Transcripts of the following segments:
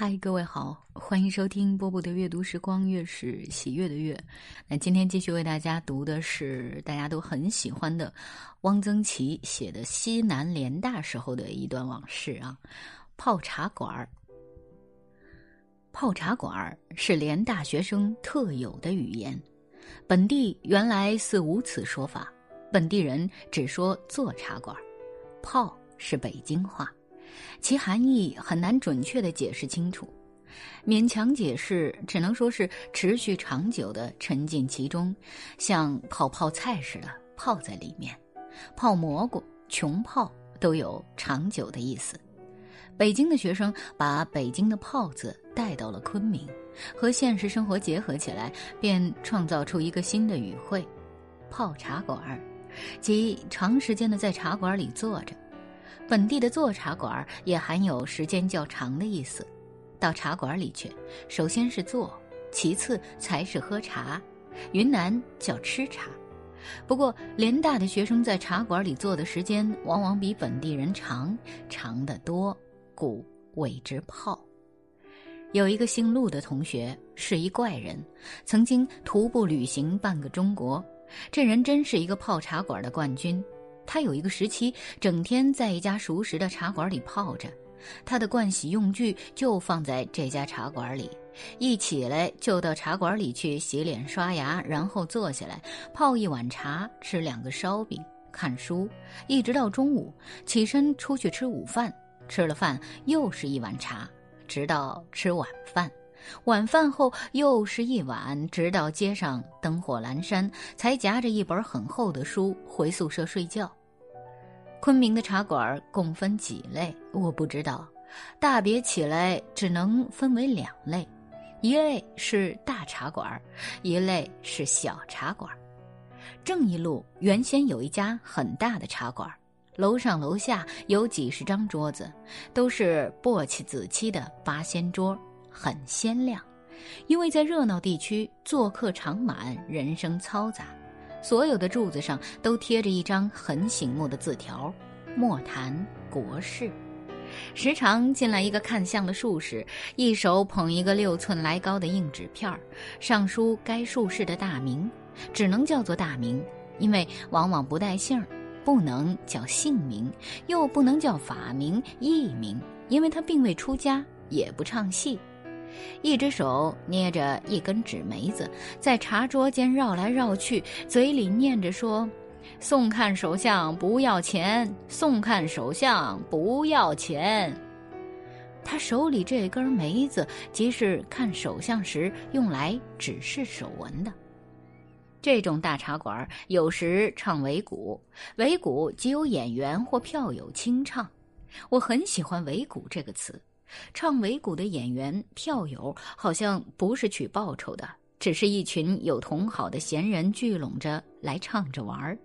嗨，各位好，欢迎收听波波的阅读时光，月是喜悦的月。那今天继续为大家读的是大家都很喜欢的汪曾祺写的西南联大时候的一段往事啊。泡茶馆儿，泡茶馆儿是联大学生特有的语言，本地原来似无此说法，本地人只说做茶馆儿，泡是北京话。其含义很难准确的解释清楚，勉强解释只能说是持续长久的沉浸其中，像泡泡菜似的泡在里面。泡蘑菇、穷泡都有长久的意思。北京的学生把北京的“泡”字带到了昆明，和现实生活结合起来，便创造出一个新的语汇——泡茶馆，即长时间的在茶馆里坐着。本地的坐茶馆也含有时间较长的意思。到茶馆里去，首先是坐，其次才是喝茶。云南叫吃茶。不过联大的学生在茶馆里坐的时间往往比本地人长，长得多，故谓之泡。有一个姓陆的同学是一怪人，曾经徒步旅行半个中国。这人真是一个泡茶馆的冠军。他有一个时期，整天在一家熟识的茶馆里泡着，他的盥洗用具就放在这家茶馆里，一起来就到茶馆里去洗脸刷牙，然后坐下来泡一碗茶，吃两个烧饼，看书，一直到中午，起身出去吃午饭，吃了饭又是一碗茶，直到吃晚饭，晚饭后又是一碗，直到街上灯火阑珊，才夹着一本很厚的书回宿舍睡觉。昆明的茶馆共分几类，我不知道。大别起来只能分为两类，一类是大茶馆，一类是小茶馆。正义路原先有一家很大的茶馆，楼上楼下有几十张桌子，都是簸箕紫漆的八仙桌，很鲜亮。因为在热闹地区，做客常满，人声嘈杂。所有的柱子上都贴着一张很醒目的字条：“莫谈国事。”时常进来一个看相的术士，一手捧一个六寸来高的硬纸片儿，上书该术士的大名，只能叫做大名，因为往往不带姓儿，不能叫姓名，又不能叫法名、艺名，因为他并未出家，也不唱戏。一只手捏着一根纸梅子，在茶桌间绕来绕去，嘴里念着说：“送看首相不要钱，送看首相不要钱。”他手里这根梅子，即是看首相时用来指示手纹的。这种大茶馆有时唱尾鼓，尾鼓即有演员或票友清唱。我很喜欢“尾鼓”这个词。唱维鼓的演员、票友好像不是取报酬的，只是一群有同好的闲人聚拢着来唱着玩儿。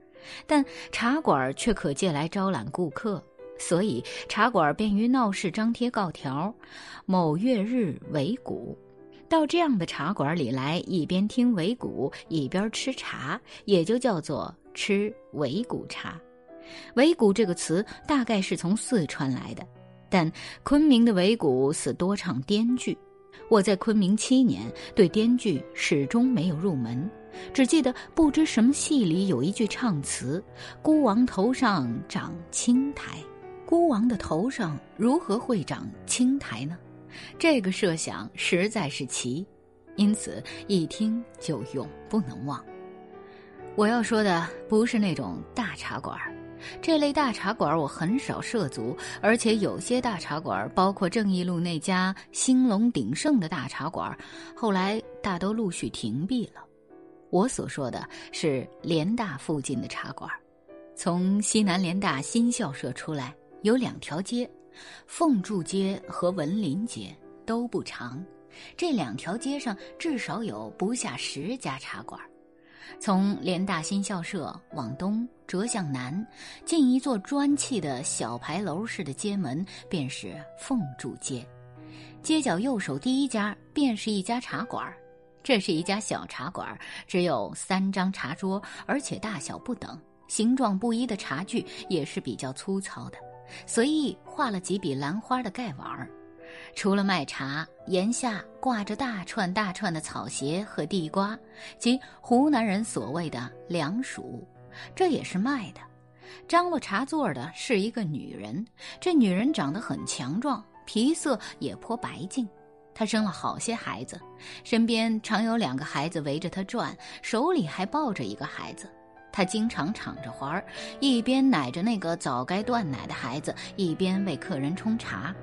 但茶馆却可借来招揽顾客，所以茶馆便于闹市张贴告条：某月日尾鼓。到这样的茶馆里来，一边听维鼓，一边吃茶，也就叫做吃维鼓茶。维鼓这个词大概是从四川来的。但昆明的维鼓似多唱滇剧，我在昆明七年，对滇剧始终没有入门，只记得不知什么戏里有一句唱词：“孤王头上长青苔。”孤王的头上如何会长青苔呢？这个设想实在是奇，因此一听就永不能忘。我要说的不是那种大茶馆。这类大茶馆我很少涉足，而且有些大茶馆，包括正义路那家兴隆鼎盛的大茶馆，后来大都陆续停闭了。我所说的是联大附近的茶馆，从西南联大新校舍出来有两条街，凤柱街和文林街都不长，这两条街上至少有不下十家茶馆。从联大新校舍往东折向南，进一座砖砌的小牌楼似的街门，便是凤柱街。街角右手第一家便是一家茶馆，这是一家小茶馆，只有三张茶桌，而且大小不等，形状不一的茶具也是比较粗糙的，随意画了几笔兰花的盖碗。除了卖茶，檐下挂着大串大串的草鞋和地瓜，即湖南人所谓的凉薯，这也是卖的。张罗茶座的是一个女人，这女人长得很强壮，皮色也颇白净。她生了好些孩子，身边常有两个孩子围着她转，手里还抱着一个孩子。她经常敞着怀儿，一边奶着那个早该断奶的孩子，一边为客人冲茶。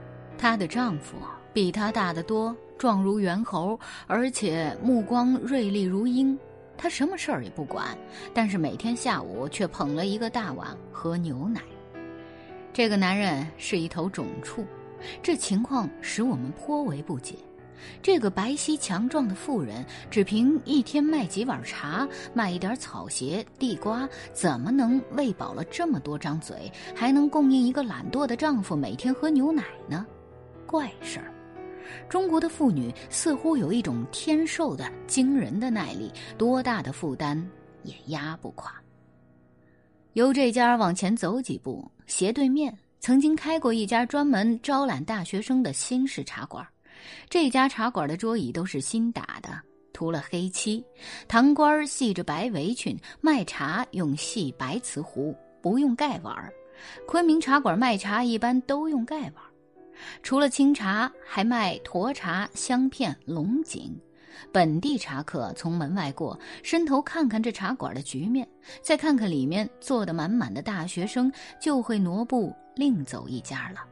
她的丈夫比她大得多，壮如猿猴，而且目光锐利如鹰。他什么事儿也不管，但是每天下午却捧了一个大碗喝牛奶。这个男人是一头种畜，这情况使我们颇为不解。这个白皙强壮的妇人，只凭一天卖几碗茶，卖一点草鞋、地瓜，怎么能喂饱了这么多张嘴，还能供应一个懒惰的丈夫每天喝牛奶呢？怪事儿！中国的妇女似乎有一种天授的惊人的耐力，多大的负担也压不垮。由这家往前走几步，斜对面曾经开过一家专门招揽大学生的新式茶馆。这家茶馆的桌椅都是新打的，涂了黑漆，堂倌系着白围裙，卖茶用细白瓷壶，不用盖碗。昆明茶馆卖茶一般都用盖碗。除了清茶，还卖沱茶、香片、龙井。本地茶客从门外过，伸头看看这茶馆的局面，再看看里面坐得满满的大学生，就会挪步另走一家了。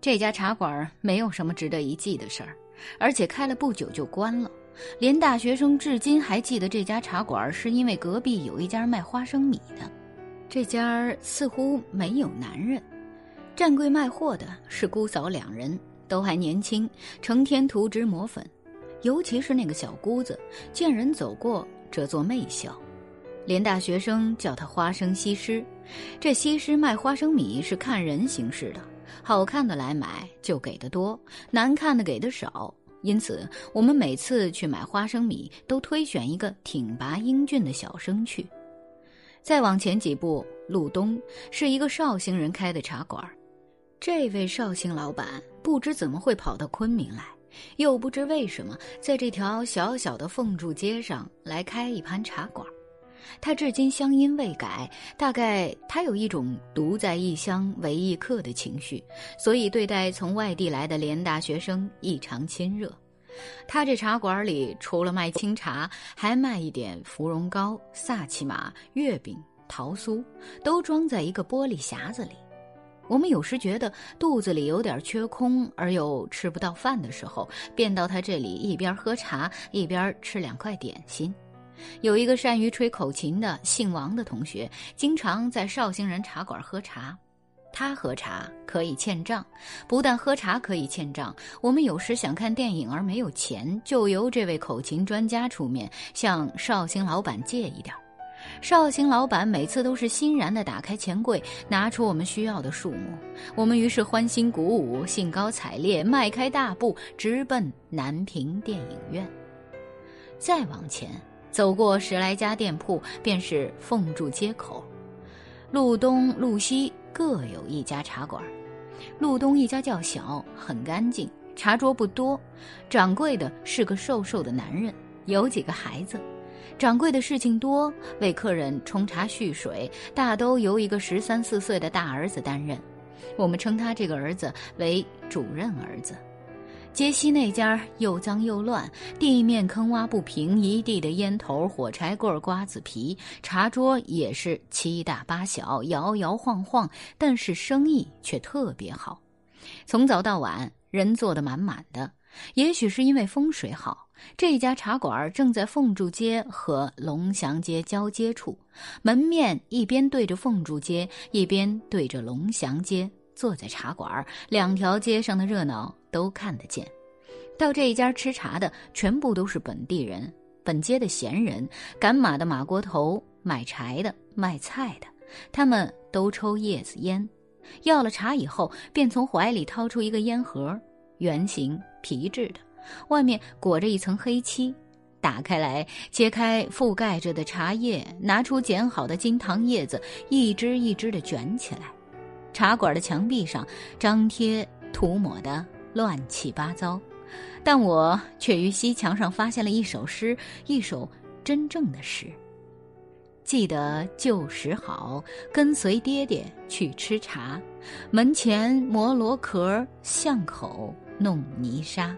这家茶馆没有什么值得一记的事儿，而且开了不久就关了。连大学生至今还记得这家茶馆，是因为隔壁有一家卖花生米的。这家似乎没有男人。站柜卖货的是姑嫂两人，都还年轻，成天涂脂抹粉，尤其是那个小姑子，见人走过遮作媚笑。连大学生叫她花生西施。这西施卖花生米是看人行事的，好看的来买就给的多，难看的给的少。因此，我们每次去买花生米，都推选一个挺拔英俊的小生去。再往前几步，路东是一个绍兴人开的茶馆。这位绍兴老板不知怎么会跑到昆明来，又不知为什么在这条小小的凤柱街上来开一盘茶馆。他至今乡音未改，大概他有一种独在异乡为异客的情绪，所以对待从外地来的联大学生异常亲热。他这茶馆里除了卖清茶，还卖一点芙蓉糕、萨其马、月饼、桃酥，都装在一个玻璃匣子里。我们有时觉得肚子里有点缺空，而又吃不到饭的时候，便到他这里一边喝茶一边吃两块点心。有一个善于吹口琴的姓王的同学，经常在绍兴人茶馆喝茶。他喝茶可以欠账，不但喝茶可以欠账，我们有时想看电影而没有钱，就由这位口琴专家出面向绍兴老板借一点。绍兴老板每次都是欣然地打开钱柜，拿出我们需要的数目。我们于是欢欣鼓舞，兴高采烈，迈开大步，直奔南平电影院。再往前走过十来家店铺，便是凤柱街口。路东、路西各有一家茶馆。路东一家较小，很干净，茶桌不多。掌柜的是个瘦瘦的男人，有几个孩子。掌柜的事情多，为客人冲茶蓄水，大都由一个十三四岁的大儿子担任。我们称他这个儿子为主任儿子。街西那家又脏又乱，地面坑洼不平，一地的烟头、火柴棍、瓜子皮，茶桌也是七大八小，摇摇晃晃，但是生意却特别好，从早到晚人坐得满满的。也许是因为风水好。这家茶馆正在凤柱街和龙祥街交接处，门面一边对着凤柱街，一边对着龙祥街。坐在茶馆，两条街上的热闹都看得见。到这一家吃茶的全部都是本地人，本街的闲人，赶马的马锅头，买柴的，卖菜的，他们都抽叶子烟。要了茶以后，便从怀里掏出一个烟盒，圆形皮质的。外面裹着一层黑漆，打开来，揭开覆盖着的茶叶，拿出剪好的金糖叶子，一支一支的卷起来。茶馆的墙壁上张贴涂抹的乱七八糟。但我却于西墙上发现了一首诗，一首真正的诗。记得旧时好，跟随爹爹去吃茶，门前磨螺壳，巷口弄泥沙，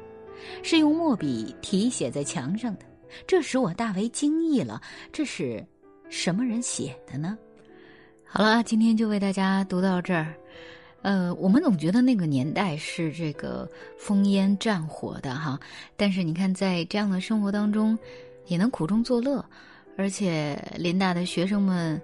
是用墨笔题写在墙上的。这使我大为惊异了，这是什么人写的呢？好了，今天就为大家读到这儿。呃，我们总觉得那个年代是这个烽烟战火的哈，但是你看，在这样的生活当中，也能苦中作乐，而且林大的学生们，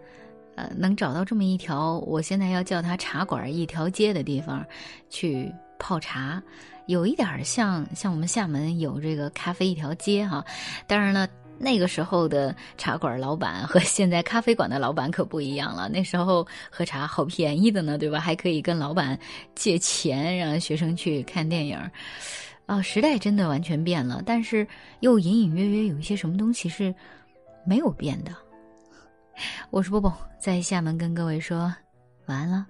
呃，能找到这么一条，我现在要叫它茶馆一条街的地方，去泡茶，有一点像像我们厦门有这个咖啡一条街哈，当然了。那个时候的茶馆老板和现在咖啡馆的老板可不一样了。那时候喝茶好便宜的呢，对吧？还可以跟老板借钱，让学生去看电影。啊，时代真的完全变了，但是又隐隐约约有一些什么东西是没有变的。我是波波，在厦门跟各位说晚安了。